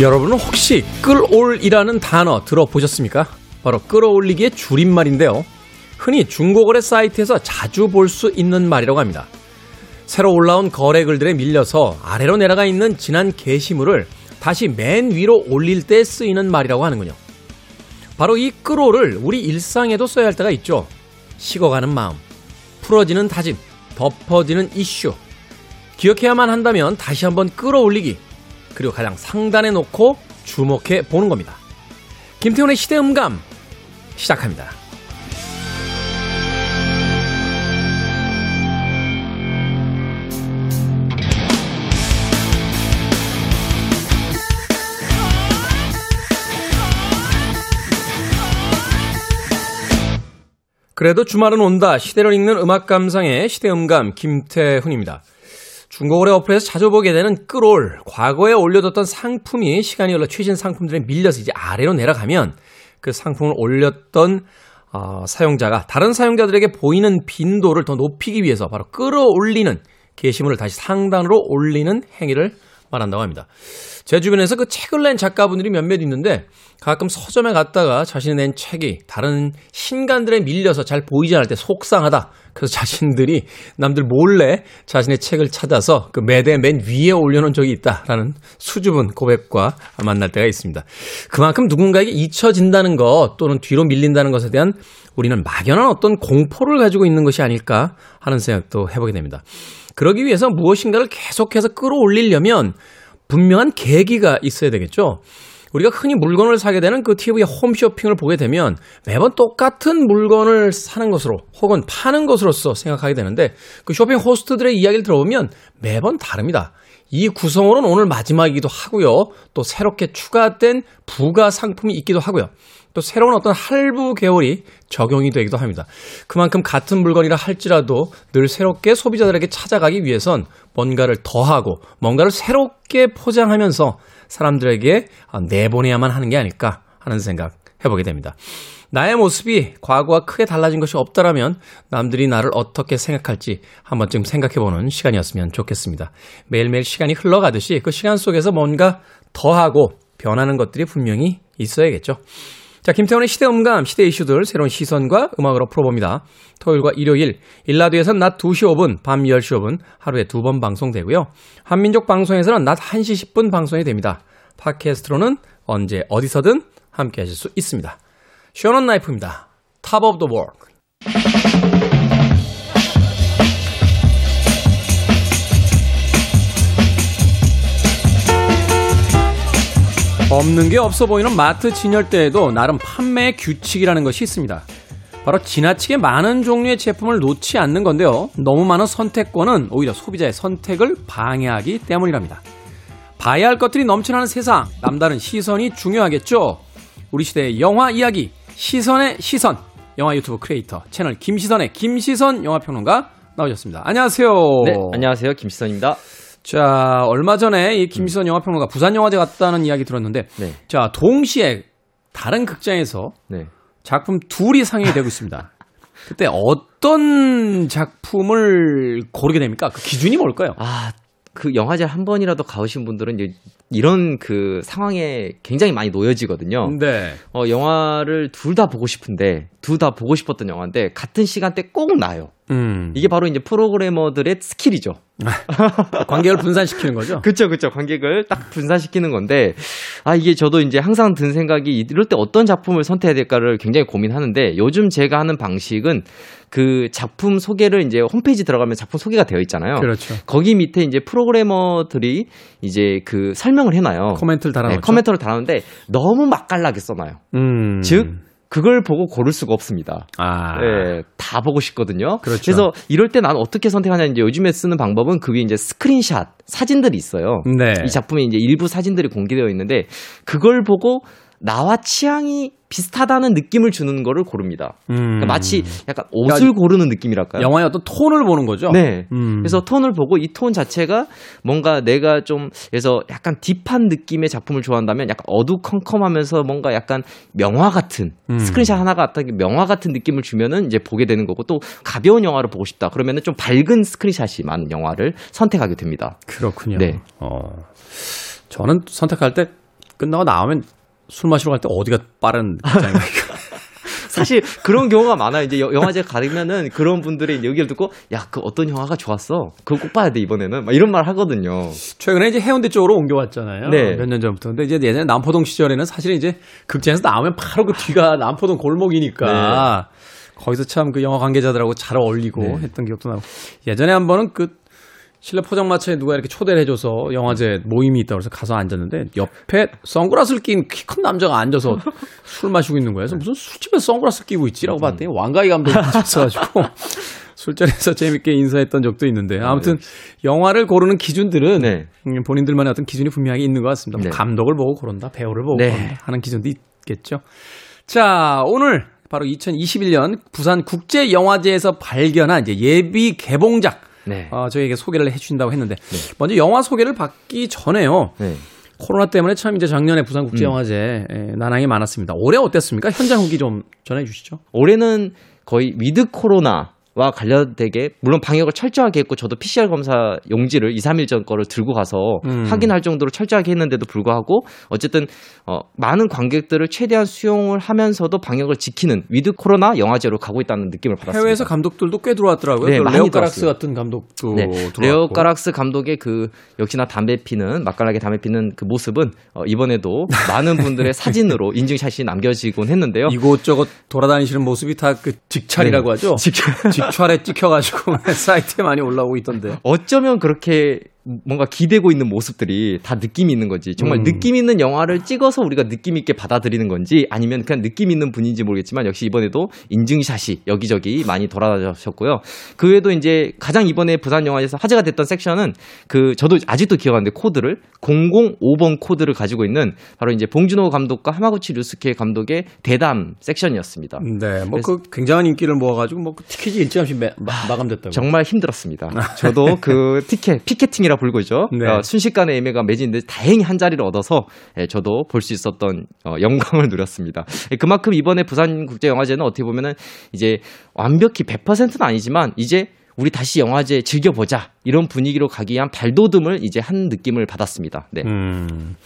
여러분은 혹시 끌올이라는 단어 들어보셨습니까? 바로 끌어올리기의 줄임말인데요. 흔히 중고거래 사이트에서 자주 볼 수 있는 말이라고 합니다. 새로 올라온 거래 글들에 밀려서 아래로 내려가 있는 지난 게시물을 다시 맨 위로 올릴 때 쓰이는 말이라고 하는군요. 바로 이 끌어를 우리 일상에도 써야 할 때가 있죠. 식어가는 마음, 풀어지는 다짐, 덮어지는 이슈. 기억해야만 한다면 다시 한번 끌어올리기. 그리고 가장 상단에 놓고 주목해 보는 겁니다. 김태훈의 시대음감 시작합니다. 그래도 주말은 온다. 시대를 읽는 음악 감상의 시대음감 김태훈입니다. 중고거래 어플에서 자주 보게 되는 끌올, 과거에 올려뒀던 상품이 시간이 흘러 최신 상품들에 밀려서 이제 아래로 내려가면 그 상품을 올렸던 어, 사용자가 다른 사용자들에게 보이는 빈도를 더 높이기 위해서 바로 끌어올리는 게시물을 다시 상단으로 올리는 행위를 말한다고 합니다. 제 주변에서 그 책을 낸 작가분들이 몇몇 있는데 가끔 서점에 갔다가 자신이 낸 책이 다른 신간들에 밀려서 잘 보이지 않을 때 속상하다. 그래서 자신들이 남들 몰래 자신의 책을 찾아서 그 매대 맨 위에 올려놓은 적이 있다라는 수줍은 고백과 만날 때가 있습니다. 그만큼 누군가에게 잊혀진다는 것 또는 뒤로 밀린다는 것에 대한 우리는 막연한 어떤 공포를 가지고 있는 것이 아닐까 하는 생각도 해보게 됩니다. 그러기 위해서 무엇인가를 계속해서 끌어올리려면 분명한 계기가 있어야 되겠죠. 우리가 흔히 물건을 사게 되는 그 TV의 홈쇼핑을 보게 되면 매번 똑같은 물건을 사는 것으로 혹은 파는 것으로서 생각하게 되는데 그 쇼핑 호스트들의 이야기를 들어보면 매번 다릅니다. 이 구성으로는 오늘 마지막이기도 하고요. 또 새롭게 추가된 부가 상품이 있기도 하고요. 또 새로운 어떤 할부 계열이 적용이 되기도 합니다. 그만큼 같은 물건이라 할지라도 늘 새롭게 소비자들에게 찾아가기 위해선 뭔가를 더하고 뭔가를 새롭게 포장하면서 사람들에게 내보내야만 하는 게 아닐까 하는 생각 해보게 됩니다. 나의 모습이 과거와 크게 달라진 것이 없다라면 남들이 나를 어떻게 생각할지 한 번쯤 생각해보는 시간이었으면 좋겠습니다. 매일매일 시간이 흘러가듯이 그 시간 속에서 뭔가 더하고 변하는 것들이 분명히 있어야겠죠. 자, 김태원의 시대음감, 시대 이슈들 새로운 시선과 음악으로 풀어봅니다. 토요일과 일요일, 1라디오에서는 낮 2시 5분, 밤 10시 5분 하루에 두 번 방송되고요. 한민족 방송에서는 낮 1시 10분 방송이 됩니다. 팟캐스트로는 언제 어디서든 함께 하실 수 있습니다. Shonen Knife입니다. Top of the World. 없는 게 없어 보이는 마트 진열대에도 나름 판매 규칙이라는 것이 있습니다. 바로 지나치게 많은 종류의 제품을 놓지 않는 건데요. 너무 많은 선택권은 오히려 소비자의 선택을 방해하기 때문이랍니다. 봐야 할 것들이 넘쳐나는 세상, 남다른 시선이 중요하겠죠. 우리 시대의 영화 이야기, 시선의 시선. 영화 유튜브 크리에이터 채널 김시선의 김시선 영화평론가 나오셨습니다. 안녕하세요. 네, 안녕하세요. 김시선입니다. 자, 얼마 전에 이 김시선 영화평론가 부산 영화제 갔다는 이야기 들었는데, 네. 자, 동시에 다른 극장에서 네. 작품 둘이 상영이 되고 있습니다. 그때 어떤 작품을 고르게 됩니까? 그 기준이 뭘까요? 아, 그 영화제 한 번이라도 가보신 분들은 이제 이런 그 상황에 굉장히 많이 놓여지거든요. 네. 어, 영화를 둘 다 보고 싶은데, 둘 다 보고 싶었던 영화인데, 같은 시간대 꼭 나요. 음. 이게 바로 이제 프로그래머들의 skill이죠. 관객을 분산시키는 거죠? 그쵸, 그쵸. 관객을 딱 분산시키는 건데, 아, 이게 저도 이제 항상 든 생각이 이럴 때 어떤 작품을 선택해야 될까를 굉장히 고민하는데, 요즘 제가 하는 방식은 그 작품 소개를 이제 홈페이지 들어가면 작품 소개가 되어 있잖아요. 그렇죠. 거기 밑에 이제 프로그래머들이 이제 그 설명을 해놔요. 코멘트를 달아놓죠. 네, 코멘트를 달았는데 너무 맛깔나게 써놔요. 음. 즉, 그걸 보고 고를 수가 없습니다. 아. 네, 다 보고 싶거든요. 그렇죠. 래서 이럴 때 나는 어떻게 선택하냐 이제 요즘에 쓰는 방법은 그 위에 이제 스크린샷 사진들이 있어요. 네. 이 작품에 이제 일부 사진들이 공개되어 있는데 그걸 보고 나와 취향이 비슷하다는 느낌을 주는 거를 고릅니다. 음. 그러니까 마치 약간 옷을 고르는 느낌이랄까요? 영화의 어떤 톤을 보는 거죠? 네. 음. 그래서 톤을 보고 이 톤 자체가 뭔가 내가 좀 그래서 약간 딥한 느낌의 작품을 좋아한다면 약간 어두컴컴하면서 뭔가 약간 명화 같은 음. 스크린샷 하나가 어떤 명화 같은 느낌을 주면은 이제 보게 되는 거고 또 가벼운 영화를 보고 싶다 그러면은 좀 밝은 스크린샷이 많은 영화를 선택하게 됩니다. 그렇군요. 네. 어. 저는 선택할 때 끝나고 나오면 술 마시러 갈 때 어디가 빠른 입장입니까? 사실 그런 경우가 많아요. 이제 여- 영화제 가면은 그런 분들이 얘기를 듣고 야, 그 어떤 영화가 좋았어. 그거 꼭 봐야 돼, 이번에는. 막 이런 말 하거든요. 최근에 이제 해운대 쪽으로 옮겨왔잖아요. 네. 몇 년 전부터. 근데 이제 예전에 남포동 시절에는 사실 이제 극장에서 나오면 바로 그 뒤가 남포동 골목이니까 거기서 참 그 영화 관계자들하고 잘 어울리고 네. 했던 기억도 나고. 예전에 한 번은 그 실내 포장마차에 누가 이렇게 초대를 해줘서 영화제 모임이 있다고 해서 가서 앉았는데 옆에 선글라스를 낀 키 큰 남자가 앉아서 술 마시고 있는 거예요. 그래서 무슨 술집에 선글라스 끼고 있지라고 봤더니 왕가희 감독이 있어가지고 술자리에서 재밌게 인사했던 적도 있는데 아무튼 영화를 고르는 기준들은 네. 음, 본인들만의 어떤 기준이 분명하게 있는 것 같습니다. 뭐 네. 감독을 보고 고른다, 배우를 보고 네. 고른다 하는 기준도 있겠죠. 자, 오늘 바로 2021년 부산 국제영화제에서 발견한 이제 예비 개봉작 네. 어, 저희에게 소개를 해주신다고 했는데 먼저 영화 소개를 받기 전에요. 네. 코로나 때문에 참 이제 작년에 부산 국제영화제 에, 난항이 많았습니다. 올해 어땠습니까? 현장 후기 좀 전해주시죠. 올해는 거의 with 코로나 와 관련되게 물론 방역을 철저하게 했고 저도 PCR 검사 용지를 2, 3일 전 거를 들고 가서 음. 확인할 정도로 철저하게 했는데도 불구하고 어쨌든 어, 많은 관객들을 최대한 수용을 하면서도 방역을 지키는 with 코로나 영화제로 가고 있다는 느낌을 받았습니다. 해외에서 감독들도 꽤 들어왔더라고요. 네, 레오 들어왔어요. 같은 감독도 네, 들어왔고. 레오 까락스 감독의 그 역시나 담배 피는 맛깔나게 담배 피는 그 모습은 어, 이번에도 많은 분들의 사진으로 인증샷이 남겨지곤 했는데요. 이곳저곳 돌아다니시는 모습이 다 그 직찍이라고 네. 하죠. 직찍 에 찍혀가지고 사이트에 많이 올라오고 있던데. 어쩌면 그렇게 뭔가 기대고 있는 모습들이 다 느낌이 있는 거지. 정말 음. 느낌 있는 영화를 찍어서 우리가 느낌 있게 받아들이는 건지 아니면 그냥 느낌 있는 분인지 모르겠지만 역시 이번에도 인증샷이 여기저기 많이 돌아다녔었고요. 그 외에도 이제 가장 이번에 부산 영화제에서 화제가 됐던 섹션은 그 저도 아직도 기억하는데 코드를 005번 코드를 가지고 있는 바로 이제 봉준호 감독과 하마구치 류스케 감독의 대담 섹션이었습니다. 네, 뭐 그 굉장한 인기를 모아 가지고 뭐 그 티켓이 일찌감치 매- 마, 마감됐다고. 정말 힘들었습니다. 저도 그 티켓, 피켓팅이 라 불고죠. 네. 어, 순식간에 예매가 매진인데 다행히 한 자리를 얻어서 예, 저도 볼 수 있었던 어, 영광을 누렸습니다. 예, 그만큼 이번에 부산국제영화제는 어떻게 보면은 이제 완벽히 100%는 아니지만 이제 우리 다시 영화제 즐겨보자 이런 분위기로 가기 위한 발돋움을 이제 한 느낌을 받았습니다. 네. 음.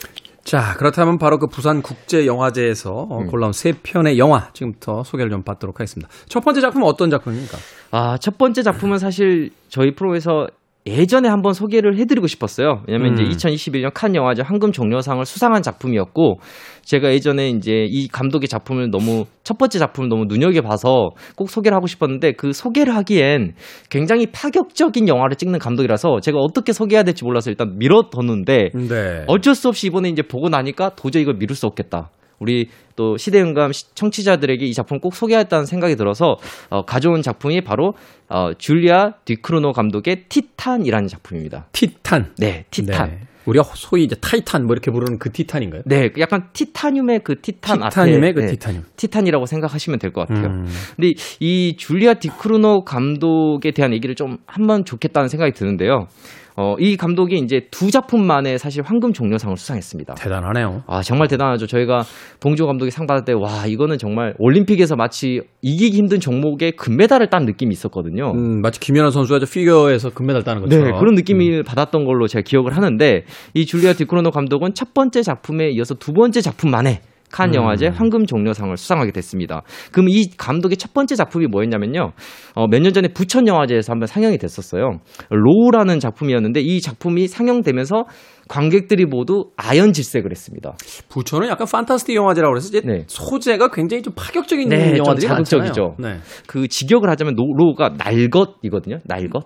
자, 그렇다면 바로 그 부산 국제 영화제에서 어, 골라온 세 편의 영화 지금부터 소개를 좀 받도록 하겠습니다. 첫 번째 작품은 어떤 작품입니까? 아, 첫 번째 작품은 사실 저희 프로에서 예전에 한번 소개를 해드리고 싶었어요. 왜냐면 음. 이제 2021년 칸 영화제 황금 종려상을 수상한 작품이었고, 제가 예전에 이제 이 감독의 작품을 너무, 첫 번째 작품을 너무 눈여겨봐서 꼭 소개를 하고 싶었는데, 그 소개를 하기엔 굉장히 파격적인 영화를 찍는 감독이라서 제가 어떻게 소개해야 될지 몰라서 일단 미뤄뒀는데, 네. 어쩔 수 없이 이번에 이제 보고 나니까 도저히 이걸 미룰 수 없겠다. 우리 또 시대음감 시- 청취자들에게 이 작품 꼭 소개해야겠다는 생각이 들어서 어, 가져온 작품이 바로 어, 쥘리아 뒤쿠르노 감독의 티탄이라는 작품입니다. 티탄. 네, 티탄. 네. 우리가 소위 이제 타이탄 뭐 이렇게 부르는 그 티탄인가요? 네, 그 약간 티타늄의 그 티탄 티타늄의 그 네, 티타늄. 티탄이라고 생각하시면 될 것 같아요. 음. 근데 이 쥘리아 뒤쿠르노 감독에 대한 얘기를 좀 하면 좋겠다는 생각이 드는데요. 어, 이 감독이 이제 두 작품 만에 사실 황금 종려상을 수상했습니다. 대단하네요. 아, 정말 대단하죠. 저희가 봉준호 감독이 상 받을 때, 와, 이거는 정말 올림픽에서 마치 이기기 힘든 종목에 금메달을 딴 느낌이 있었거든요. 음, 마치 김연아 선수가 저 피겨에서 금메달 따는 네, 것처럼. 그런 느낌을 받았던 걸로 제가 기억을 하는데, 이 쥘리아 뒤쿠르노 감독은 첫 번째 작품에 이어서 두 번째 작품 만에 칸 음. 영화제 황금 종려상을 수상하게 됐습니다. 그럼 이 감독의 첫 번째 작품이 뭐였냐면요. 어, 몇 년 전에 부천 영화제에서 한번 상영이 됐었어요. 로우라는 작품이었는데 이 작품이 상영되면서 관객들이 모두 아연실색을 했습니다. 부천은 약간 판타스틱 영화제라고 그래서 이제 네. 소재가 굉장히 좀 파격적인 네, 좀 영화들이 자극적이죠. 많잖아요. 네. 그 직역을 하자면 노- 로우가 날것이거든요. 날것.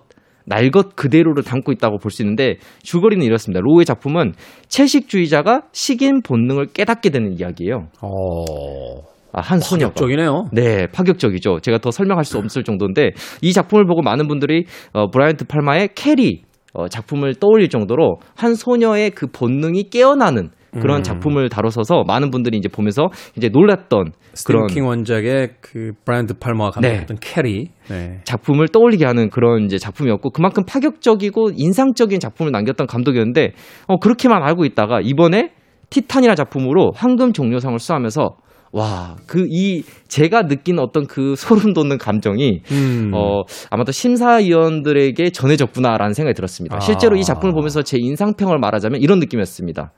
날 것 그대로를 담고 있다고 볼 수 있는데 줄거리는 이렇습니다. 로우의 작품은 채식주의자가 식인 본능을 깨닫게 되는 이야기예요. 어. 아, 한 소녀가. 파격적이네요. 네, 파격적이죠. 제가 더 설명할 수 없을 정도인데 이 작품을 보고 많은 분들이 어, 브라이언 드 팔마의 캐리 어, 작품을 떠올릴 정도로 한 소녀의 그 본능이 깨어나는 그런 음. 작품을 다뤄서 많은 분들이 이제 보면서 이제 놀랐던 그런 킹 원작의 그 팔마가 네. 감독했던 캐리. 네. 작품을 떠올리게 하는 그런 이제 작품이었고 그만큼 파격적이고 인상적인 작품을 남겼던 감독이었는데 어 그렇게만 알고 있다가 이번에 티탄이라는 작품으로 황금 종려상을 수상하면서 와 그 이 제가 느낀 어떤 그 소름 돋는 감정이 음. 어 아마 도 심사위원들에게 전해졌구나라는 생각이 들었습니다. 아. 실제로 이 작품을 보면서 제 인상평을 말하자면 이런 느낌이었습니다.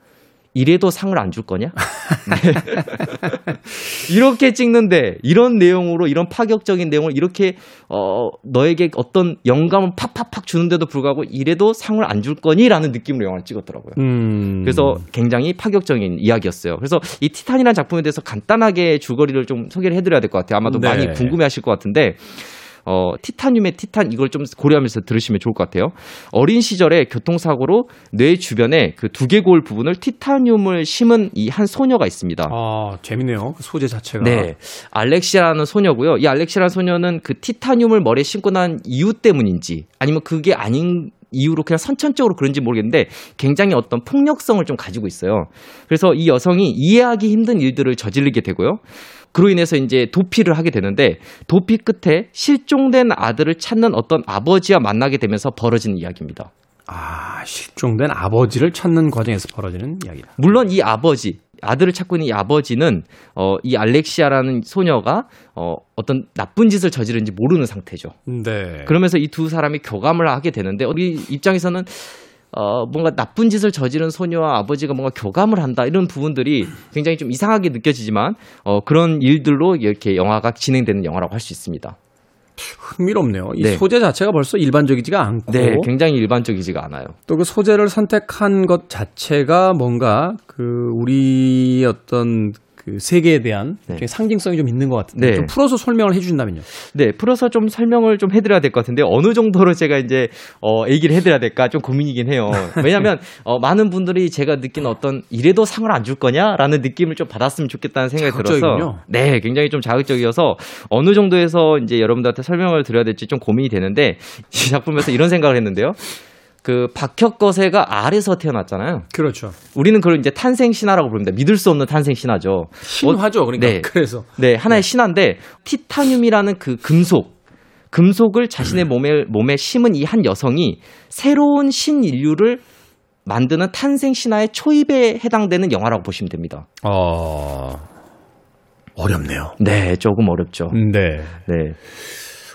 이래도 상을 안 줄 거냐? 네. 이렇게 찍는데 이런 내용으로 이런 파격적인 내용을 이렇게 어 너에게 어떤 영감을 팍팍팍 주는데도 불구하고 이래도 상을 안 줄 거니라는 느낌으로 영화를 찍었더라고요. 음. 그래서 굉장히 파격적인 이야기였어요. 그래서 이 티탄이라는 작품에 대해서 간단하게 줄거리를 좀 소개를 해드려야 될 것 같아요. 아마도 네. 많이 궁금해하실 것 같은데. 어, 티타늄의 티탄 이걸 좀 고려하면서 들으시면 좋을 것 같아요. 어린 시절에 교통사고로 뇌 주변에 그 두개골 부분을 티타늄을 심은 이 한 소녀가 있습니다. 아, 재밌네요. 그 소재 자체가. 네. 알렉시아라는 소녀고요. 이 알렉시아라는 소녀는 그 티타늄을 머리에 심고 난 이유 때문인지 아니면 그게 아닌 이유로 그냥 선천적으로 그런지 모르겠는데 굉장히 어떤 폭력성을 좀 가지고 있어요. 그래서 이 여성이 이해하기 힘든 일들을 저지르게 되고요. 그로 인해서 이제 도피를 하게 되는데 도피 끝에 실종된 아들을 찾는 어떤 아버지와 만나게 되면서 벌어지는 이야기입니다. 아, 실종된 아버지를 찾는 과정에서 벌어지는 이야기다. 물론 이 아버지, 아들을 찾고 있는 이 아버지는 어, 이 알렉시아라는 소녀가 어, 어떤 나쁜 짓을 저지른지 모르는 상태죠. 네. 그러면서 이 두 사람이 교감을 하게 되는데 우리 입장에서는 어, 뭔가 나쁜 짓을 저지른 소녀와 아버지가 뭔가 교감을 한다 이런 부분들이 굉장히 좀 이상하게 느껴지지만 어, 그런 일들로 이렇게 영화가 진행되는 영화라고 할 수 있습니다. 흥미롭네요. 이 네. 소재 자체가 벌써 일반적이지가 않고 네, 굉장히 일반적이지가 않아요. 또 그 소재를 선택한 것 자체가 뭔가 그 우리 어떤 그 세계에 대한 네. 상징성이 좀 있는 것 같은데 네. 좀 풀어서 설명을 해주신다면요. 네, 풀어서 좀 설명을 좀 해드려야 될 것 같은데 어느 정도로 제가 이제 어 얘기를 해드려야 될까 좀 고민이긴 해요. 왜냐하면 어, 많은 분들이 제가 느낀 어떤 이래도 상을 안 줄 거냐라는 느낌을 좀 받았으면 좋겠다는 생각이 들어서 자극적이군요. 네, 굉장히 좀 자극적이어서 어느 정도에서 이제 여러분들한테 설명을 드려야 될지 좀 고민이 되는데 이 작품에서 이런 생각을 했는데요. 그 박혁거세가 알에서 태어났잖아요. 그렇죠. 우리는 그걸 이제 탄생 신화라고 부릅니다. 믿을 수 없는 탄생 신화죠. 신화죠. 그러니까 네. 그래서 네, 하나의 신화인데 티타늄이라는 그 금속 금속을 자신의 몸에 몸에 심은 이 한 여성이 새로운 신인류를 만드는 탄생 신화의 초입에 해당되는 영화라고 보시면 됩니다. 어 어렵네요. 네, 조금 어렵죠. 네. 네.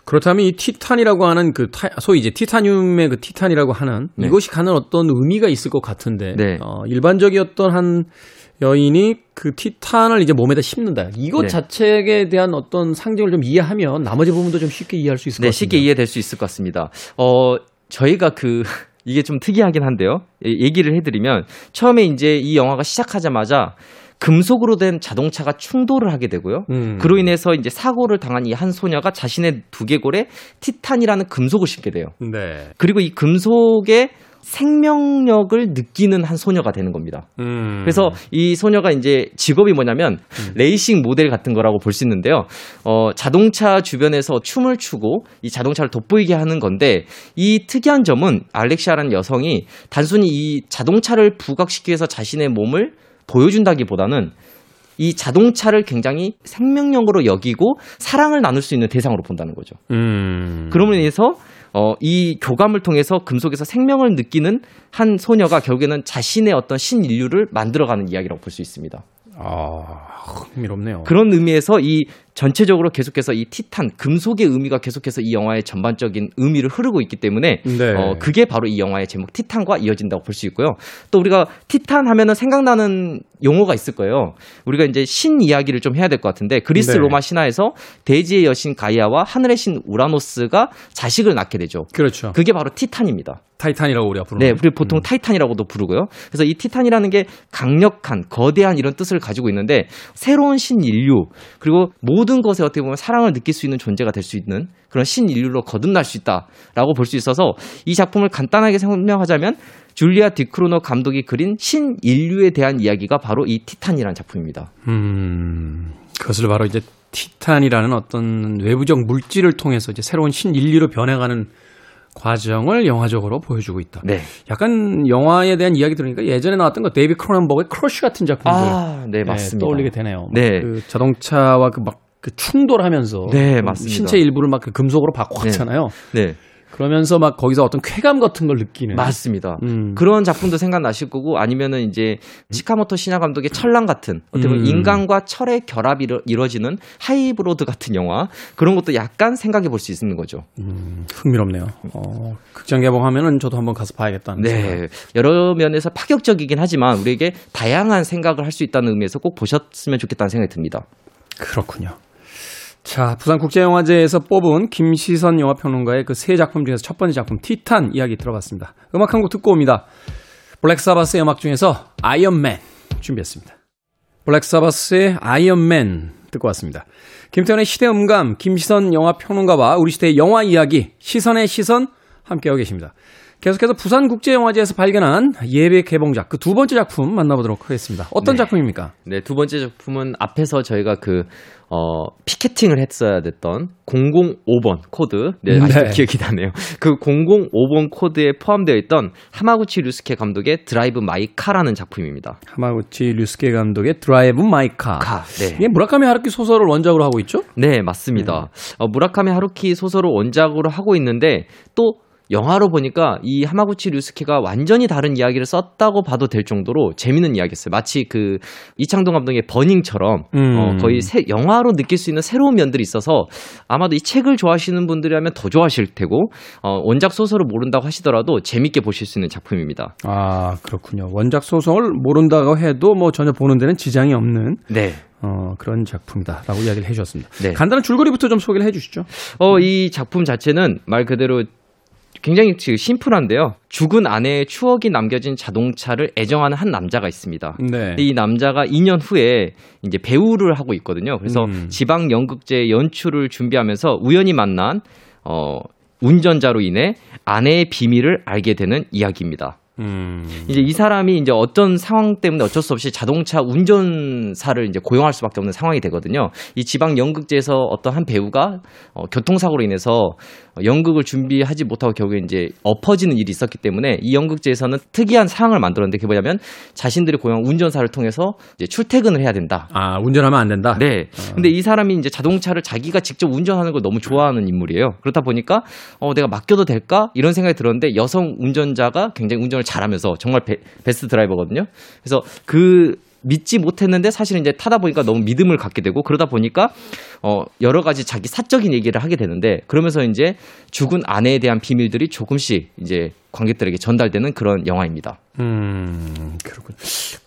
그렇다면 이 티탄이라고 하는 그 타- 소위 이제 티타늄의 그 티탄이라고 하는 네. 이것이 갖는 어떤 의미가 있을 것 같은데 네. 어, 일반적이었던 한 여인이 그 티탄을 이제 몸에다 심는다. 이것 네. 자체에 대한 어떤 상징을 좀 이해하면 나머지 부분도 좀 쉽게 이해할 수 있을 것 네, 같습니다. 쉽게 이해될 수 있을 것 같습니다. 어, 저희가 그 이게 좀 특이하긴 한데요. 예, 얘기를 해드리면 처음에 이제 이 영화가 시작하자마자 금속으로 된 자동차가 충돌을 하게 되고요. 음. 그로 인해서 이제 사고를 당한 이 한 소녀가 자신의 두개골에 티탄이라는 금속을 심게 돼요. 네. 그리고 이 금속의 생명력을 느끼는 한 소녀가 되는 겁니다. 음. 그래서 이 소녀가 이제 직업이 뭐냐면 레이싱 모델 같은 거라고 볼 수 있는데요. 어, 자동차 주변에서 춤을 추고 이 자동차를 돋보이게 하는 건데 이 특이한 점은 알렉시아라는 여성이 단순히 이 자동차를 부각시키기 위해서 자신의 몸을 보여준다기보다는 이 자동차를 굉장히 생명력으로 여기고 사랑을 나눌 수 있는 대상으로 본다는 거죠. 음. 그럼으로 인해서 어, 이 교감을 통해서 금속에서 생명을 느끼는 한 소녀가 결국에는 자신의 어떤 신인류를 만들어가는 이야기라고 볼 수 있습니다. 아, 흥미롭네요. 그런 의미에서 이 전체적으로 계속해서 이 티탄 금속의 의미가 계속해서 이 영화의 전반적인 의미를 흐르고 있기 때문에 네. 어, 그게 바로 이 영화의 제목 티탄과 이어진다고 볼 수 있고요. 또 우리가 티탄 하면은 생각나는 용어가 있을 거예요. 우리가 이제 신 이야기를 좀 해야 될 것 같은데 그리스 네. 로마 신화에서 대지의 여신 가이아와 하늘의 신 우라노스가 자식을 낳게 되죠. 그렇죠. 그게 바로 티탄입니다. 타이탄이라고 우리가 부르는. 네, 우리 보통 타이탄이라고도 부르고요. 그래서 이 티탄이라는 게 강력한, 거대한 이런 뜻을 가지고 있는데 새로운 신인류 그리고 모든 것에 어떻게 보면 사랑을 느낄 수 있는 존재가 될 수 있는 그런 신인류로 거듭날 수 있다라고 볼 수 있어서 이 작품을 간단하게 설명하자면 줄리아 디크로노 감독이 그린 신인류에 대한 이야기가 바로 이 티탄이라는 작품입니다. 음, 그것을 바로 이제 티탄이라는 어떤 외부적 물질을 통해서 이제 새로운 신인류로 변해가는 과정을 영화적으로 보여주고 있다. 네. 약간 영화에 대한 이야기 들으니까 예전에 나왔던 거 데이비드 크로넨버그의 크래쉬 같은 작품들 아, 네, 네, 맞습니다. 떠올리게 되네요. 네. 그 자동차와 그 막 그 충돌하면서 네, 그 맞습니다. 신체 일부를 막 그 금속으로 바꿔왔잖아요. 네. 그러면서 막 거기서 어떤 쾌감 같은 걸 느끼는. 맞습니다. 음. 그런 작품도 생각나실 거고 아니면은 이제 츠카모토 신야 감독의 철남 같은 어떻게 보면 음. 인간과 철의 결합이 이루- 이루어지는 하이브리드 같은 영화 그런 것도 약간 생각해 볼 수 있는 거죠. 흥미롭네요. 어, 극장 개봉하면은 저도 한번 가서 봐야겠다는. 생각. 네. 여러 면에서 파격적이긴 하지만 우리에게 다양한 생각을 할 수 있다는 의미에서 꼭 보셨으면 좋겠다는 생각이 듭니다. 그렇군요. 자, 부산국제영화제에서 뽑은 김시선 영화평론가의 그 세 작품 중에서 첫 번째 작품 티탄 이야기 들어봤습니다. 음악 한 곡 듣고 옵니다. 블랙사바스의 음악 중에서 아이언맨 준비했습니다. 블랙사바스의 아이언맨 듣고 왔습니다. 김태훈의 시대음감, 김시선 영화평론가와 우리 시대의 영화 이야기, 시선의 시선 함께하고 계십니다. 계속해서 부산국제영화제에서 발견한 예비 개봉작 그 두 번째 작품 만나보도록 하겠습니다. 어떤 네. 작품입니까? 네, 두 번째 작품은 앞에서 저희가 그, 어, 피켓팅을 했어야 됐던 005번 코드. 네, 아직도 네. 기억이 나네요. 그 005번 코드에 포함되어 있던 하마구치 류스케 감독의 드라이브 마이 카라는 작품입니다. 하마구치 류스케 감독의 드라이브 마이 카. 카, 네. 이게 무라카미 하루키 소설을 원작으로 하고 있죠? 네, 맞습니다. 어, 무라카미 하루키 소설을 원작으로 하고 있는데 또 영화로 보니까 이 하마구치 류스케가 완전히 다른 이야기를 썼다고 봐도 될 정도로 재밌는 이야기였어요. 마치 그 이창동 감독의 버닝처럼 음. 어, 거의 새- 영화로 느낄 수 있는 새로운 면들이 있어서 아마도 이 책을 좋아하시는 분들이라면 더 좋아하실 테고 어, 원작 소설을 모른다고 하시더라도 재밌게 보실 수 있는 작품입니다. 아, 그렇군요. 원작 소설을 모른다고 해도 뭐 전혀 보는 데는 지장이 없는 네. 어, 그런 작품이다라고 이야기를 해 주셨습니다. 네. 간단한 줄거리부터 좀 소개를 해 주시죠. 어, 이 작품 자체는 말 그대로 굉장히 심플한데요. 죽은 아내의 추억이 남겨진 자동차를 애정하는 한 남자가 있습니다. 네. 이 남자가 2년 후에 이제 배우를 하고 있거든요. 그래서 음. 지방 연극제 연출을 준비하면서 우연히 만난 어 운전자로 인해 아내의 비밀을 알게 되는 이야기입니다. 음. 이제 이 사람이 이제 어떤 상황 때문에 어쩔 수 없이 자동차 운전사를 이제 고용할 수밖에 없는 상황이 되거든요. 이 지방 연극제에서 어떤 한 배우가 어, 교통사고로 인해서 어, 연극을 준비하지 못하고 결국에 이제 엎어지는 일이 있었기 때문에 이 연극제에서는 특이한 상황을 만들었는데 그게 뭐냐면 자신들이 고용한 운전사를 통해서 이제 출퇴근을 해야 된다. 아, 운전하면 안 된다. 네. 근데 이 사람이 이제 자동차를 자기가 직접 운전하는 걸 너무 좋아하는 인물이에요. 그렇다 보니까 어 내가 맡겨도 될까? 이런 생각이 들었는데 여성 운전자가 굉장히 운전을 잘하면서 정말 베, 베스트 드라이버거든요. 그래서 그 믿지 못했는데 사실은 이제 타다 보니까 너무 믿음을 갖게 되고 그러다 보니까 어 여러 가지 자기 사적인 얘기를 하게 되는데 그러면서 이제 죽은 아내에 대한 비밀들이 조금씩 이제 관객들에게 전달되는 그런 영화입니다. 음, 그렇군요.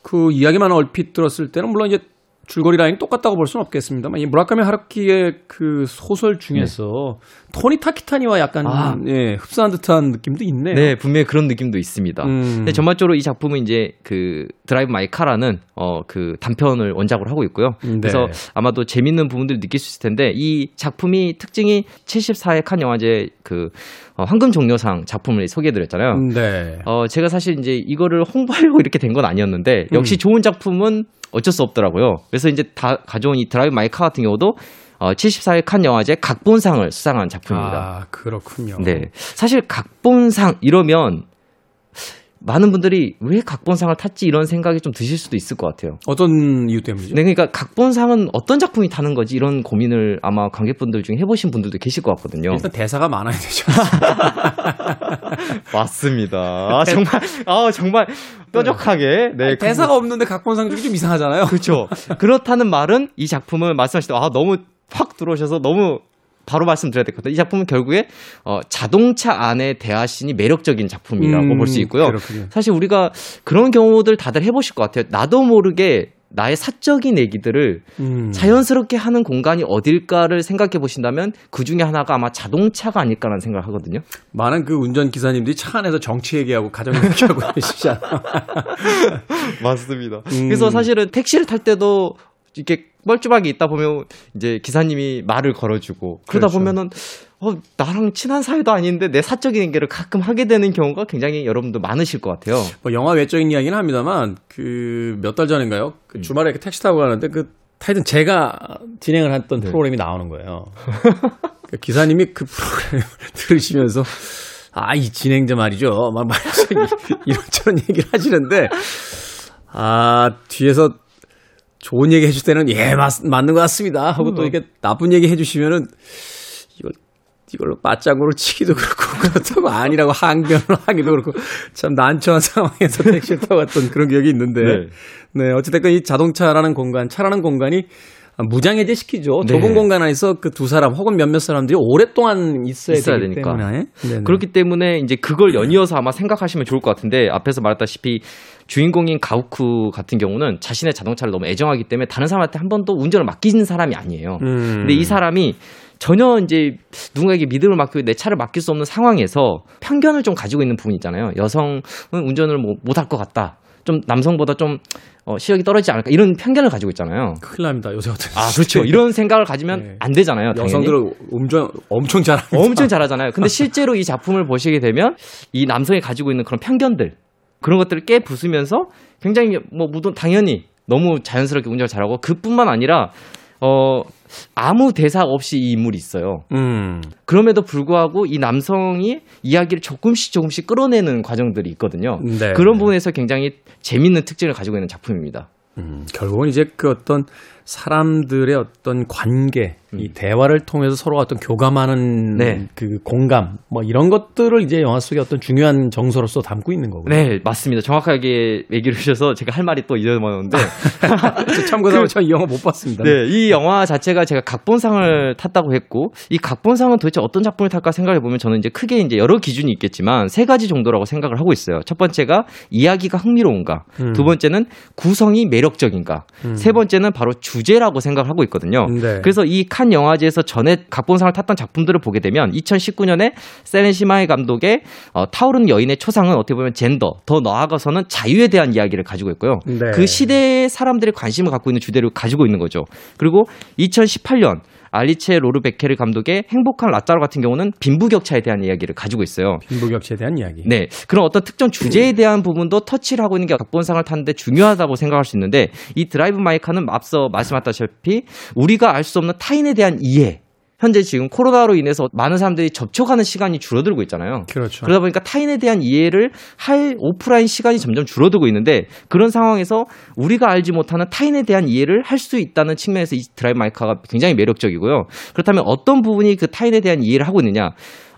그 이야기만 얼핏 들었을 때는 물론 이제 줄거리 라인이 똑같다고 볼 수는 없겠습니다만 이 무라카미 하루키의 그 소설 중에서 토니 타키타니와 약간 아. 예, 흡사한 듯한 느낌도 있네요. 네, 분명히 그런 느낌도 있습니다. 음. 근데 전반적으로 이 작품은 이제 그 드라이브 마이 카라는 어 그 단편을 원작으로 하고 있고요. 네. 그래서 아마도 재밌는 부분들을 느낄 수 있을 텐데 이 작품이 특징이 74회 칸 영화제 그 어, 황금 종려상 작품을 소개해 드렸잖아요. 네. 어 제가 사실 이제 이거를 홍보하려고 이렇게 된 건 아니었는데 역시 음. 좋은 작품은 어쩔 수 없더라고요. 그래서 이제 다 가져온 이 드라이브 마이 카 같은 경우도 어 74회 칸 영화제 각본상을 수상한 작품입니다. 아, 그렇군요. 네. 사실 각본상 이러면 많은 분들이 왜 각본상을 탔지 이런 생각이 좀 드실 수도 있을 것 같아요. 어떤 이유 때문이죠? 네, 그러니까 각본상은 어떤 작품이 타는 거지 이런 고민을 아마 관객분들 중에 해보신 분들도 계실 것 같거든요. 일단 대사가 많아야 되죠. 맞습니다. 아, 정말, 아, 정말 뾰족하게. 네, 대사가 없는데 각본상 중이 좀 이상하잖아요. 그렇죠. 그렇다는 말은 이 작품은 말씀하신 대로 아 너무 확 들어오셔서 너무 바로 말씀드려야 될것 같아요. 이 작품은 결국에 어, 자동차 안에 대하신이 매력적인 작품이라고 음, 볼수 있고요. 그렇군요. 사실 우리가 그런 경우들 다들 해보실 것 같아요. 나도 모르게 나의 사적인 얘기들을 음. 자연스럽게 하는 공간이 어딜까를 생각해 보신다면 그 중에 하나가 아마 자동차가 아닐까라는 생각을 하거든요. 많은 그 운전 기사님들이 차 안에서 정치 얘기하고 가정 얘기하고 계시잖아요. 맞습니다. 음. 그래서 사실은 택시를 탈 때도 이렇게 뻘쭘하게 있다 보면 이제 기사님이 말을 걸어주고 그러다 그렇죠. 보면은 어 나랑 친한 사이도 아닌데 내 사적인 얘기를 가끔 하게 되는 경우가 굉장히 여러분도 많으실 것 같아요. 뭐 영화 외적인 이야기는 합니다만 그 몇 달 전인가요? 그 주말에 이렇게 택시 타고 가는데 그 하여튼 제가 진행을 했던 프로그램이 나오는 거예요. 그 기사님이 그 프로그램을 들으시면서 아 이 진행자 말이죠. 막 말해서 이런저런 얘기를 하시는데 아 뒤에서 좋은 얘기 해줄 때는 예 맞, 맞는 것 같습니다. 하고 또 이렇게 나쁜 얘기 해주시면은 이거 이걸로 빠짝으로 치기도 그렇고 그렇다고 아니라고 항변을 하기도 그렇고 참 난처한 상황에서 택시를 타고 갔던 그런 기억이 있는데. 네, 네 어찌됐건 이 자동차라는 공간, 차라는 공간이 무장해제 시키죠. 네. 좁은 공간 안에서 그 두 사람 혹은 몇몇 사람들이 오랫동안 있어야, 있어야 되니까. 때문에 네네. 그렇기 때문에 이제 그걸 연이어서 아마 생각하시면 좋을 것 같은데 앞에서 말했다시피 주인공인 가우쿠 같은 경우는 자신의 자동차를 너무 애정하기 때문에 다른 사람한테 한 번도 운전을 맡기는 사람이 아니에요. 음. 근데 이 사람이 전혀 이제 누군가에게 믿음을 맡기고 내 차를 맡길 수 없는 상황에서 편견을 좀 가지고 있는 부분이 있잖아요. 여성은 운전을 뭐 못할 것 같다. 좀 남성보다 좀 어, 시력이 떨어지지 않을까 이런 편견을 가지고 있잖아요. 큰일 납니다 요새 같은. 아 그렇죠. 이런 생각을 가지면 네. 안 되잖아요. 여성들은 엄청 엄청 잘 엄청 잘하잖아요. 근데 실제로 이 작품을 보시게 되면 이 남성이 가지고 있는 그런 편견들 그런 것들을 깨 부수면서 굉장히 뭐 무슨 당연히 너무 자연스럽게 운전을 잘하고 그뿐만 아니라 어 아무 대사 없이 이 인물이 있어요. 음. 그럼에도 불구하고 이 남성이 이야기를 조금씩 조금씩 끌어내는 과정들이 있거든요. 네. 그런 부분에서 굉장히 재밌는 특징을 가지고 있는 작품입니다. 음, 결국은 이제 그 어떤 사람들의 어떤 관계, 이 음. 대화를 통해서 서로 어떤 교감하는 네. 그 공감, 뭐 이런 것들을 이제 영화 속에 어떤 중요한 정서로서 담고 있는 거고요. 네, 맞습니다. 정확하게 얘기를 해주셔서 제가 할 말이 또 잊어먹었는데. 참고로 그, 저이 영화 못 봤습니다. 네, 이 영화 자체가 제가 각본상을 탔다고 했고, 이 각본상은 도대체 어떤 작품을 탈까 생각해 보면 저는 이제 크게 이제 여러 기준이 있겠지만 세 가지 정도라고 생각을 하고 있어요. 첫 번째가 이야기가 흥미로운가, 음. 두 번째는 구성이 매력적인가, 음. 세 번째는 바로 주 주제라고 생각하고 있거든요. 네. 그래서 이칸 영화제에서 전에 각본상을 탔던 작품들을 보게 되면 2019년에 세렌 시마이 감독의 어, 타오르는 여인의 초상은 어떻게 보면 젠더, 더 나아가서는 자유에 대한 이야기를 가지고 있고요. 네. 그 시대의 사람들의 관심을 갖고 있는 주제를 가지고 있는 거죠. 그리고 2018년 알리체 로르베케르 감독의 행복한 라짜로 같은 경우는 빈부격차에 대한 이야기를 가지고 있어요. 빈부격차에 대한 이야기. 네. 그런 어떤 특정 주제에 대한 부분도 터치를 하고 있는 게 각본상을 타는데 중요하다고 생각할 수 있는데 이 드라이브 마이카는 앞서 말씀하셨다시피 우리가 알 수 없는 타인에 대한 이해 현재 지금 코로나로 인해서 많은 사람들이 접촉하는 시간이 줄어들고 있잖아요. 그렇죠. 그러다 보니까 타인에 대한 이해를 할 오프라인 시간이 점점 줄어들고 있는데 그런 상황에서 우리가 알지 못하는 타인에 대한 이해를 할 수 있다는 측면에서 이 드라이브 마이카가 굉장히 매력적이고요. 그렇다면 어떤 부분이 그 타인에 대한 이해를 하고 있느냐?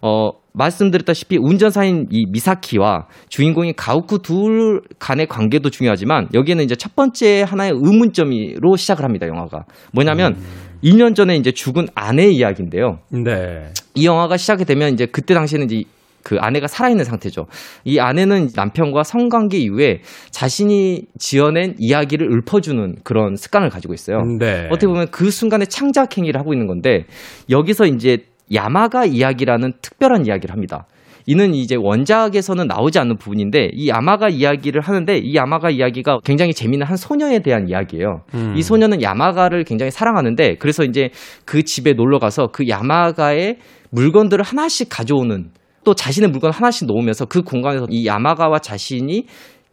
어, 말씀드렸다시피 운전사인 이 미사키와 주인공인 가후쿠 둘 간의 관계도 중요하지만 여기에는 이제 첫 번째 하나의 의문점으로 시작을 합니다, 영화가. 뭐냐면 음. 2년 전에 이제 죽은 아내 이야기인데요. 네. 이 영화가 시작이 되면 이제 그때 당시에는 이제 그 아내가 살아있는 상태죠. 이 아내는 남편과 성관계 이후에 자신이 지어낸 이야기를 읊어주는 그런 습관을 가지고 있어요. 네. 어떻게 보면 그 순간에 창작 행위를 하고 있는 건데 여기서 이제 야마가 이야기라는 특별한 이야기를 합니다. 이는 이제 원작에서는 나오지 않는 부분인데 이 야마가 이야기를 하는데 이 야마가 이야기가 굉장히 재미있는 한 소녀에 대한 이야기예요. 음. 이 소녀는 야마가를 굉장히 사랑하는데 그래서 이제 그 집에 놀러 가서 그 야마가의 물건들을 하나씩 가져오는 또 자신의 물건 하나씩 놓으면서 그 공간에서 이 야마가와 자신이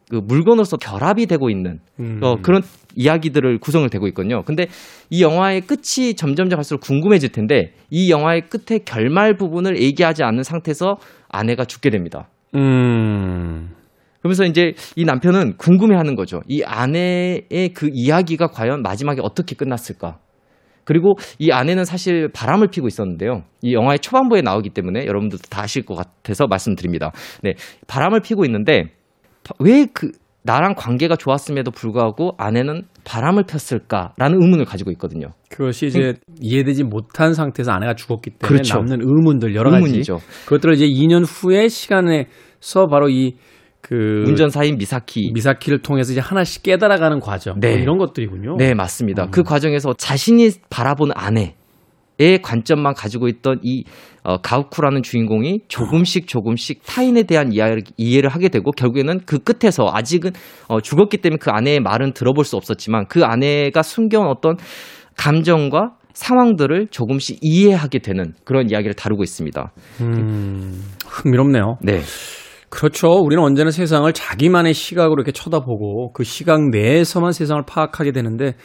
그 물건으로서 결합이 되고 있는 음. 어, 그런 이야기들을 구성을 되고 있거든요. 근데 이 영화의 끝이 점점점 갈수록 궁금해질 텐데 이 영화의 끝에 결말 부분을 얘기하지 않는 상태에서 아내가 죽게 됩니다. 음. 그러면서 이제 이 남편은 궁금해하는 거죠. 이 아내의 그 이야기가 과연 마지막에 어떻게 끝났을까? 그리고 이 아내는 사실 바람을 피고 있었는데요. 이 영화의 초반부에 나오기 때문에 여러분들도 다 아실 것 같아서 말씀드립니다. 네. 바람을 피고 있는데 왜 그 나랑 관계가 좋았음에도 불구하고 아내는 바람을 폈을까라는 의문을 가지고 있거든요. 그것이 이제 이해되지 못한 상태에서 아내가 죽었기 때문에 그렇죠. 남는 의문들 여러 가지. 의문이죠. 그것들을 이제 2년 후에 시간에서 바로 이그 운전사인 미사키 미사키를 통해서 이제 하나씩 깨달아가는 과정 네. 뭐 이런 것들이군요. 네 맞습니다. 음. 그 과정에서 자신이 바라보는 아내 의 관점만 가지고 있던 이 어, 가우쿠라는 주인공이 조금씩 조금씩 타인에 대한 이해를, 이해를 하게 되고 결국에는 그 끝에서 아직은 어, 죽었기 때문에 그 아내의 말은 들어볼 수 없었지만 그 아내가 숨겨온 어떤 감정과 상황들을 조금씩 이해하게 되는 그런 이야기를 다루고 있습니다. 음, 흥미롭네요. 네. 그렇죠. 우리는 언제나 세상을 자기만의 시각으로 이렇게 쳐다보고 그 시각 내에서만 세상을 파악하게 되는데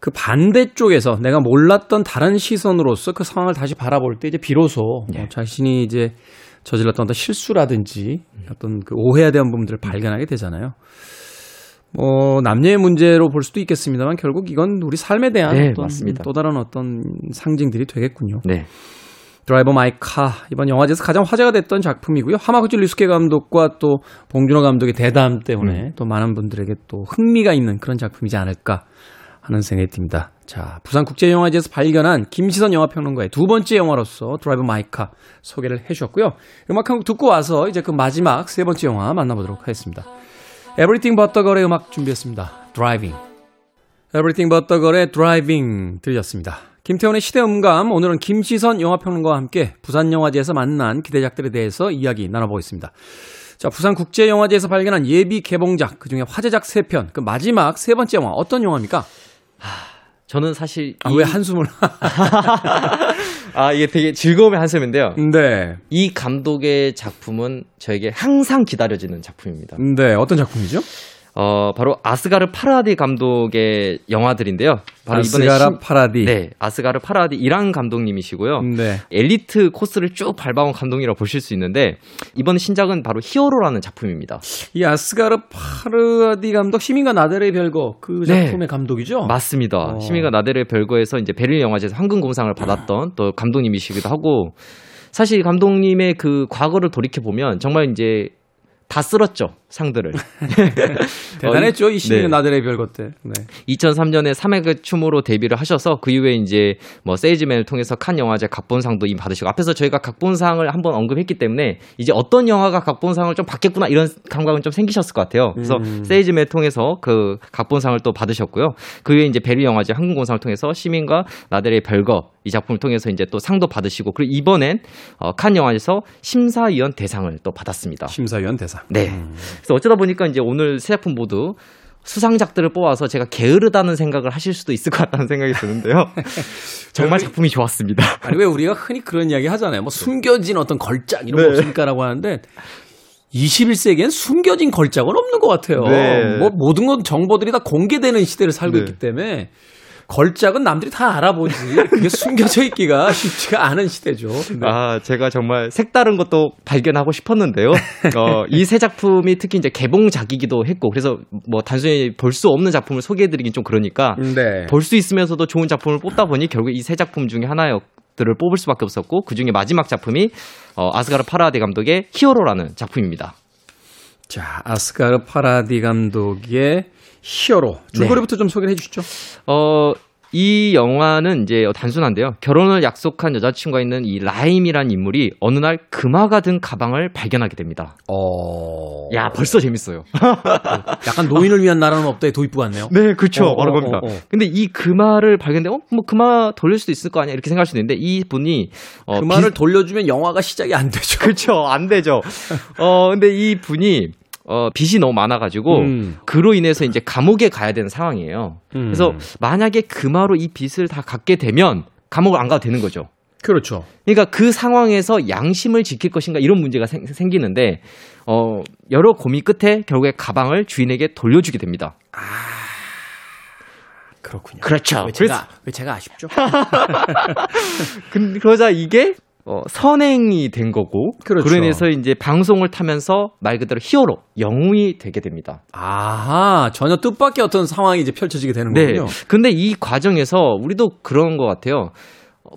그 반대쪽에서 내가 몰랐던 다른 시선으로서 그 상황을 다시 바라볼 때 이제 비로소 네. 어, 자신이 이제 저질렀던 어떤 실수라든지 어떤 그 오해에 대한 부분들을 발견하게 되잖아요. 뭐 남녀의 문제로 볼 수도 있겠습니다만 결국 이건 우리 삶에 대한 네, 어떤 맞습니다. 또 다른 어떤 상징들이 되겠군요. 네. 드라이브 마이 카 이번 영화제에서 가장 화제가 됐던 작품이고요. 하마구치 류스케 감독과 또 봉준호 감독의 대담 때문에 음. 또 많은 분들에게 또 흥미가 있는 그런 작품이지 않을까 하는 생각이 듭니다. 자, 부산 국제영화제에서 발견한 김시선 영화평론가의 두 번째 영화로서 드라이브 마이카 소개를 해주셨고요. 음악 한 곡 듣고 와서 이제 그 마지막 세 번째 영화 만나보도록 하겠습니다. Everything But The Girl의 음악 준비했습니다. Driving. Everything But The Girl의 Driving 들렸습니다. 김태훈의 시대음감, 오늘은 김시선 영화평론가와 함께 부산영화제에서 만난 기대작들에 대해서 이야기 나눠보겠습니다. 자, 부산국제영화제에서 발견한 예비 개봉작, 그 중에 화제작 3편, 그 마지막 세 번째 영화, 어떤 영화입니까? 하, 저는 사실. 아, 이... 왜 한숨을. 아, 이게 되게 즐거움의 한숨인데요. 네. 이 감독의 작품은 저에게 항상 기다려지는 작품입니다. 네, 어떤 작품이죠? 어, 바로 아스가르 파라디 감독의 영화들인데요. 바로 아스가르 이번에 신, 파라디. 네, 아스가르 파라디 이란 감독님이시고요. 네. 엘리트 코스를 쭉 밟아온 감독이라고 보실 수 있는데 이번 신작은 바로 히어로라는 작품입니다. 이 아스가르 파라디 감독 시민과 나데르의 별거 그 네. 작품의 네. 감독이죠? 맞습니다. 어. 시민과 나데르의 별거에서 이제 베를린 영화제에서 황금공상을 받았던 또 감독님이시기도 하고 사실 감독님의 그 과거를 돌이켜 보면 정말 이제 다 쓸었죠 상들을. 대단했죠 어, 이 시민의 네. 나들의 별것 때. 네. 2003년에 3회의 춤으로 데뷔를 하셔서 그 이후에 이제 뭐 세이즈맨을 통해서 칸 영화제 각본상도 이미 받으시고 앞에서 저희가 각본상을 한번 언급했기 때문에 이제 어떤 영화가 각본상을 좀 받겠구나 이런 감각은 좀 생기셨을 것 같아요. 그래서 음. 세이즈맨을 통해서 그 각본상을 또 받으셨고요. 그 이후에 이제 베리 영화제 한국공상을 통해서 시민과 나들의 별거 이 작품을 통해서 이제 또 상도 받으시고 그리고 이번엔 어, 칸 영화제에서 심사위원 대상을 또 받았습니다. 심사위원 대상. 네. 음. 그래서 어쩌다 보니까 이제 오늘 세 작품 모두 수상작들을 뽑아서 제가 게으르다는 생각을 하실 수도 있을 것 같다는 생각이 드는데요. 정말 작품이 좋았습니다. 아니 왜 우리가 흔히 그런 이야기 하잖아요. 뭐 숨겨진 어떤 걸작 이런 네. 거 없습니까라고 하는데 21세기엔 숨겨진 걸작은 없는 것 같아요. 네. 뭐 모든 것 정보들이 다 공개되는 시대를 살고 네. 있기 때문에 걸작은 남들이 다 알아보지. 그게 숨겨져 있기가 쉽지가 않은 시대죠. 네. 아, 제가 정말 색다른 것도 발견하고 싶었는데요. 어, 이 세 작품이 특히 이제 개봉작이기도 했고, 그래서 뭐 단순히 볼 수 없는 작품을 소개해드리긴 좀 그러니까, 네. 볼수 있으면서도 좋은 작품을 뽑다 보니 결국 이 세 작품 중에 하나였 들을 뽑을 수밖에 없었고 그 중에 마지막 작품이 어, 아스가르 파라디 감독의 히어로라는 작품입니다. 자, 아스가르 파라디 감독의 히어로 줄거리부터 네. 좀 소개해 주시죠. 어, 이 영화는 이제 단순한데요. 결혼을 약속한 여자친구가 있는 이 라임이란 인물이 어느 날 금화가 든 가방을 발견하게 됩니다. 어. 야, 벌써 재밌어요. 약간 노인을 위한 나라는 없다의 도입부 같네요. 네, 그렇죠. 어, 바로 어, 겁니다. 어, 어, 근데 이 금화를 발견돼, 어, 뭐 금화 돌릴 수도 있을 거 아니야 이렇게 생각할 수 있는데 이 분이 어, 금화를 비... 돌려주면 영화가 시작이 안 되죠. 그렇죠, 안 되죠. 어, 근데 이 분이 어, 빚이 너무 많아가지고 음. 그로 인해서 이제 감옥에 가야 되는 상황이에요. 음. 그래서 만약에 금화로 이 빚을 다 갚게 되면 감옥을 안 가도 되는 거죠. 그렇죠. 그러니까 그 상황에서 양심을 지킬 것인가 이런 문제가 생, 기는데 어, 여러 고민 끝에 결국에 가방을 주인에게 돌려주게 됩니다. 아. 그렇군요. 그렇죠. 왜 제가, 왜 제가 아쉽죠? 그러자 이게 어, 선행이 된 거고 그렇죠. 그로 인해서 이제 방송을 타면서 말 그대로 히어로 영웅이 되게 됩니다. 아하 전혀 뜻밖의 어떤 상황이 이제 펼쳐지게 되는 네. 거군요. 근데 이 과정에서 우리도 그런 것 같아요.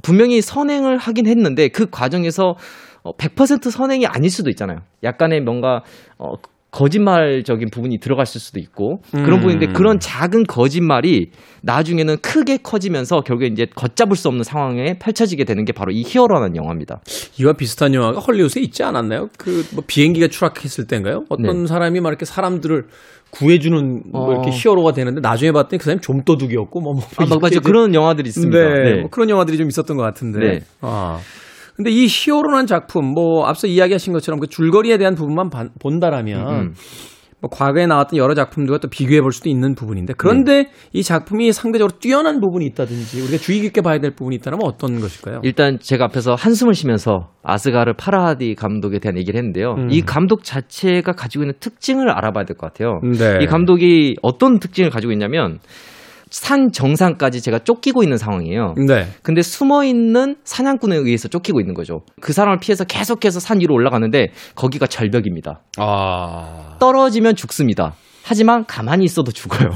분명히 선행을 하긴 했는데 그 과정에서 100% 어, 선행이 아닐 수도 있잖아요. 약간의 뭔가 어, 거짓말적인 부분이 들어갔을 수도 있고 그런 음. 부분인데 그런 작은 거짓말이 나중에는 크게 커지면서 결국에 이제 걷잡을 수 없는 상황에 펼쳐지게 되는 게 바로 이 히어로라는 영화입니다. 이와 비슷한 영화가 헐리우드에 있지 않았나요? 그 뭐 비행기가 추락했을 때인가요? 어떤 네. 사람이 막 이렇게 사람들을 구해주는 뭐 어. 이렇게 히어로가 되는데 나중에 봤더니 그 사람이 좀도둑이었고 뭐, 뭐 아, 맞아 그런 영화들이 있습니다. 네, 네. 뭐 그런 영화들이 좀 있었던 것 같은데. 네. 아. 근데 이 히어로라는 작품 뭐 앞서 이야기하신 것처럼 그 줄거리에 대한 부분만 본다라면 음, 음. 뭐 과거에 나왔던 여러 작품들과 또 비교해 볼 수도 있는 부분인데 그런데 네. 이 작품이 상대적으로 뛰어난 부분이 있다든지 우리가 주의 깊게 봐야 될 부분이 있다면 어떤 것일까요? 일단 제가 앞에서 한숨을 쉬면서 아스가르 파라하디 감독에 대한 얘기를 했는데요. 음. 이 감독 자체가 가지고 있는 특징을 알아봐야 될 것 같아요. 네. 이 감독이 어떤 특징을 가지고 있냐면 산 정상까지 제가 쫓기고 있는 상황이에요. 네. 근데 숨어 있는 사냥꾼에 의해서 쫓기고 있는 거죠. 그 사람을 피해서 계속해서 산 위로 올라가는데 거기가 절벽입니다. 아. 떨어지면 죽습니다. 하지만 가만히 있어도 죽어요.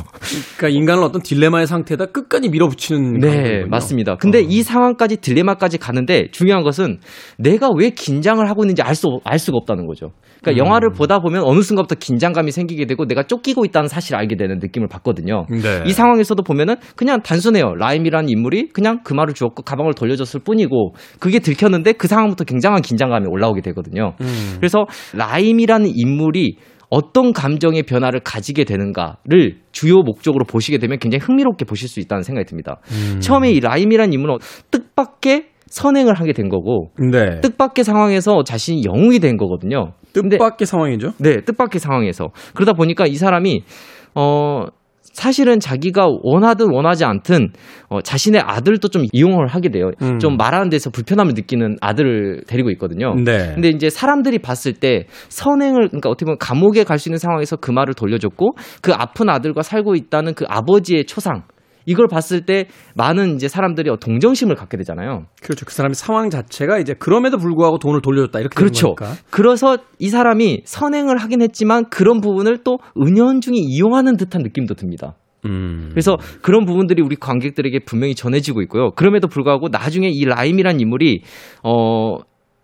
그러니까 인간을 어떤 딜레마의 상태에다 끝까지 밀어붙이는 네, 관계군요. 맞습니다. 근데 어. 이 상황까지 딜레마까지 가는데 중요한 것은 내가 왜 긴장을 하고 있는지 알수알 수가 없다는 거죠. 그러니까 음. 영화를 보다 보면 어느 순간부터 긴장감이 생기게 되고 내가 쫓기고 있다는 사실을 알게 되는 느낌을 받거든요. 네. 이 상황에서도 보면은 그냥 단순해요. 라임이라는 인물이 그냥 그 말을 주었고 가방을 돌려줬을 뿐이고 그게 들켰는데 그 상황부터 굉장한 긴장감이 올라오게 되거든요. 음. 그래서 라임이라는 인물이 어떤 감정의 변화를 가지게 되는가를 주요 목적으로 보시게 되면 굉장히 흥미롭게 보실 수 있다는 생각이 듭니다. 음. 처음에 이 라임이라는 인물은 뜻밖의 선행을 하게 된 거고 네. 뜻밖의 상황에서 자신이 영웅이 된 거거든요. 근데- 뜻밖의 상황이죠. 네, 뜻밖의 상황에서 그러다 보니까 이 사람이 어 사실은 자기가 원하든 원하지 않든 어, 자신의 아들도 좀 이용을 하게 돼요. 음. 좀 말하는 데서 불편함을 느끼는 아들을 데리고 있거든요. 네. 근데 이제 사람들이 봤을 때 선행을 그러니까 어떻게 보면 감옥에 갈 수 있는 상황에서 그 말을 돌려줬고 그 아픈 아들과 살고 있다는 그 아버지의 초상 이걸 봤을 때 많은 이제 사람들이 동정심을 갖게 되잖아요. 그렇죠. 그 사람의 상황 자체가 이제 그럼에도 불구하고 돈을 돌려줬다 이렇게 그렇죠. 그래서 이 사람이 선행을 하긴 했지만 그런 부분을 또 은연중에 이용하는 듯한 느낌도 듭니다. 음. 그래서 그런 부분들이 우리 관객들에게 분명히 전해지고 있고요. 그럼에도 불구하고 나중에 이 라임이란 인물이 어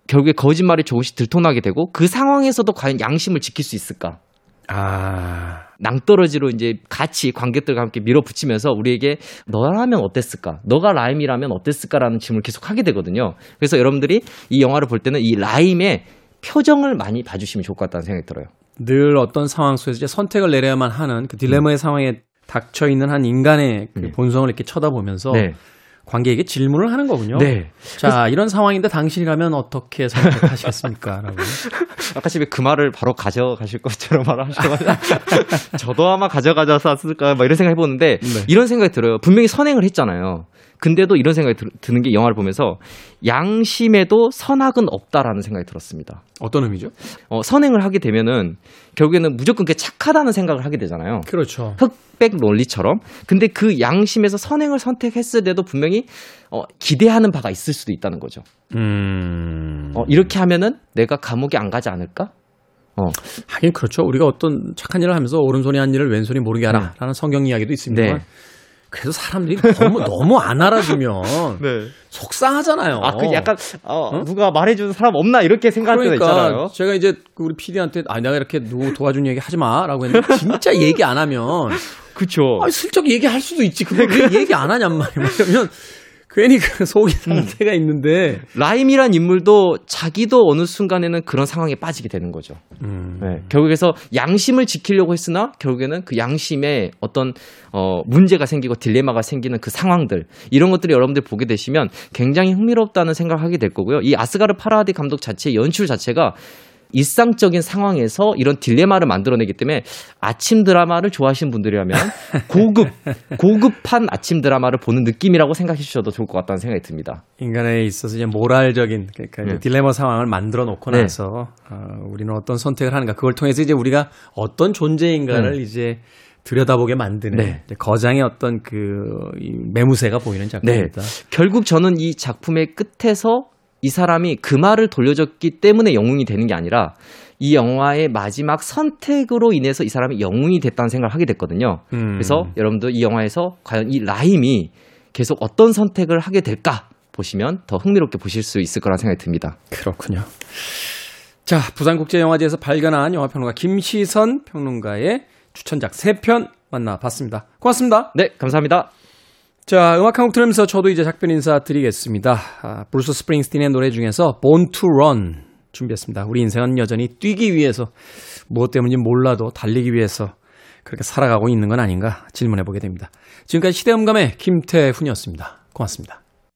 결국에 거짓말이 조금씩 들통나게 되고 그 상황에서도 과연 양심을 지킬 수 있을까? 아. 낭떠러지로 이제 같이 관객들과 함께 밀어붙이면서 우리에게 너라면 어땠을까? 너가 라임이라면 어땠을까라는 질문을 계속 하게 되거든요. 그래서 여러분들이 이 영화를 볼 때는 이 라임의 표정을 많이 봐주시면 좋을 것 같다는 생각이 들어요. 늘 어떤 상황 속에서 이제 선택을 내려야만 하는 그 딜레마의 상황에 닥쳐 있는 한 인간의 그 네. 본성을 이렇게 쳐다보면서 네. 관객에게 질문을 하는 거군요. 네. 자, 이런 상황인데 당신이라면 어떻게 선택하시겠습니까? 라고. 아까 집에 그 말을 바로 가져가실 것처럼 말하셔가지고 저도 아마 가져가져서 쓸까 막 이런 생각 해보는데 네. 이런 생각이 들어요. 분명히 선행을 했잖아요. 근데도 이런 생각이 들, 드는 게 영화를 보면서 양심에도 선악은 없다라는 생각이 들었습니다. 어떤 의미죠? 어, 선행을 하게 되면은 결국에는 무조건 그게 착하다는 생각을 하게 되잖아요. 그렇죠. 흑백 논리처럼. 근데 그 양심에서 선행을 선택했을 때도 분명히 어, 기대하는 바가 있을 수도 있다는 거죠. 음. 어, 이렇게 하면은 내가 감옥에 안 가지 않을까? 어, 하긴 그렇죠. 우리가 어떤 착한 일을 하면서 오른손이 한 일을 왼손이 모르게 하라라는 성경 이야기도 있습니다만 네. 그래도 사람들이 너무 너무 안 알아주면 속상하잖아요. 아, 그 약간 어, 누가 말해주는 사람 없나 이렇게 생각할 때가 그러니까 있잖아요. 제가 이제 그 우리 PD한테 아 내가 이렇게 누구 도와준 얘기 하지 마라고 했는데 진짜 얘기 안 하면 그쵸. 아 슬쩍 얘기할 수도 있지. 그걸 왜 얘기 안 하냔 말이야. 왜냐면 괜히 그 속이 상태가 있는데 라임이란 인물도 자기도 어느 순간에는 그런 상황에 빠지게 되는 거죠. 음. 네. 결국에서 양심을 지키려고 했으나 결국에는 그 양심에 어떤 어, 문제가 생기고 딜레마가 생기는 그 상황들 이런 것들이 여러분들 보게 되시면 굉장히 흥미롭다는 생각을 하게 될 거고요. 이 아스가르 파라디 감독 자체의 연출 자체가 일상적인 상황에서 이런 딜레마를 만들어내기 때문에 아침 드라마를 좋아하시는 분들이라면 고급 고급한 아침 드라마를 보는 느낌이라고 생각해 주셔도 좋을 것 같다는 생각이 듭니다. 인간에 있어서 이제 모랄적인 그러니까 네. 딜레마 상황을 만들어 놓고 네. 나서 어, 우리는 어떤 선택을 하는가 그걸 통해서 이제 우리가 어떤 존재인가를 이제 들여다보게 만드는 네. 거장의 어떤 그이 매무새가 보이는 작품입니다. 결국 저는 이 작품의 끝에서 이 사람이 그 말을 돌려줬기 때문에 영웅이 되는 게 아니라 이 영화의 마지막 선택으로 인해서 이 사람이 영웅이 됐다는 생각을 하게 됐거든요. 음. 그래서 여러분들 이 영화에서 과연 이 라임이 계속 어떤 선택을 하게 될까 보시면 더 흥미롭게 보실 수 있을 거라는 생각이 듭니다. 그렇군요. 자, 부산국제영화제에서 발견한 영화평론가 김시선 평론가의 추천작 3편 만나봤습니다. 고맙습니다. 네, 감사합니다. 자, 음악 한 곡 들으면서 저도 이제 작별 인사 드리겠습니다. 아, 브루스 스프링스틴의 노래 중에서 Born to Run 준비했습니다. 우리 인생은 여전히 뛰기 위해서 무엇 때문인지 몰라도 달리기 위해서 그렇게 살아가고 있는 건 아닌가 질문해 보게 됩니다. 지금까지 시대음감의 김태훈이었습니다. 고맙습니다.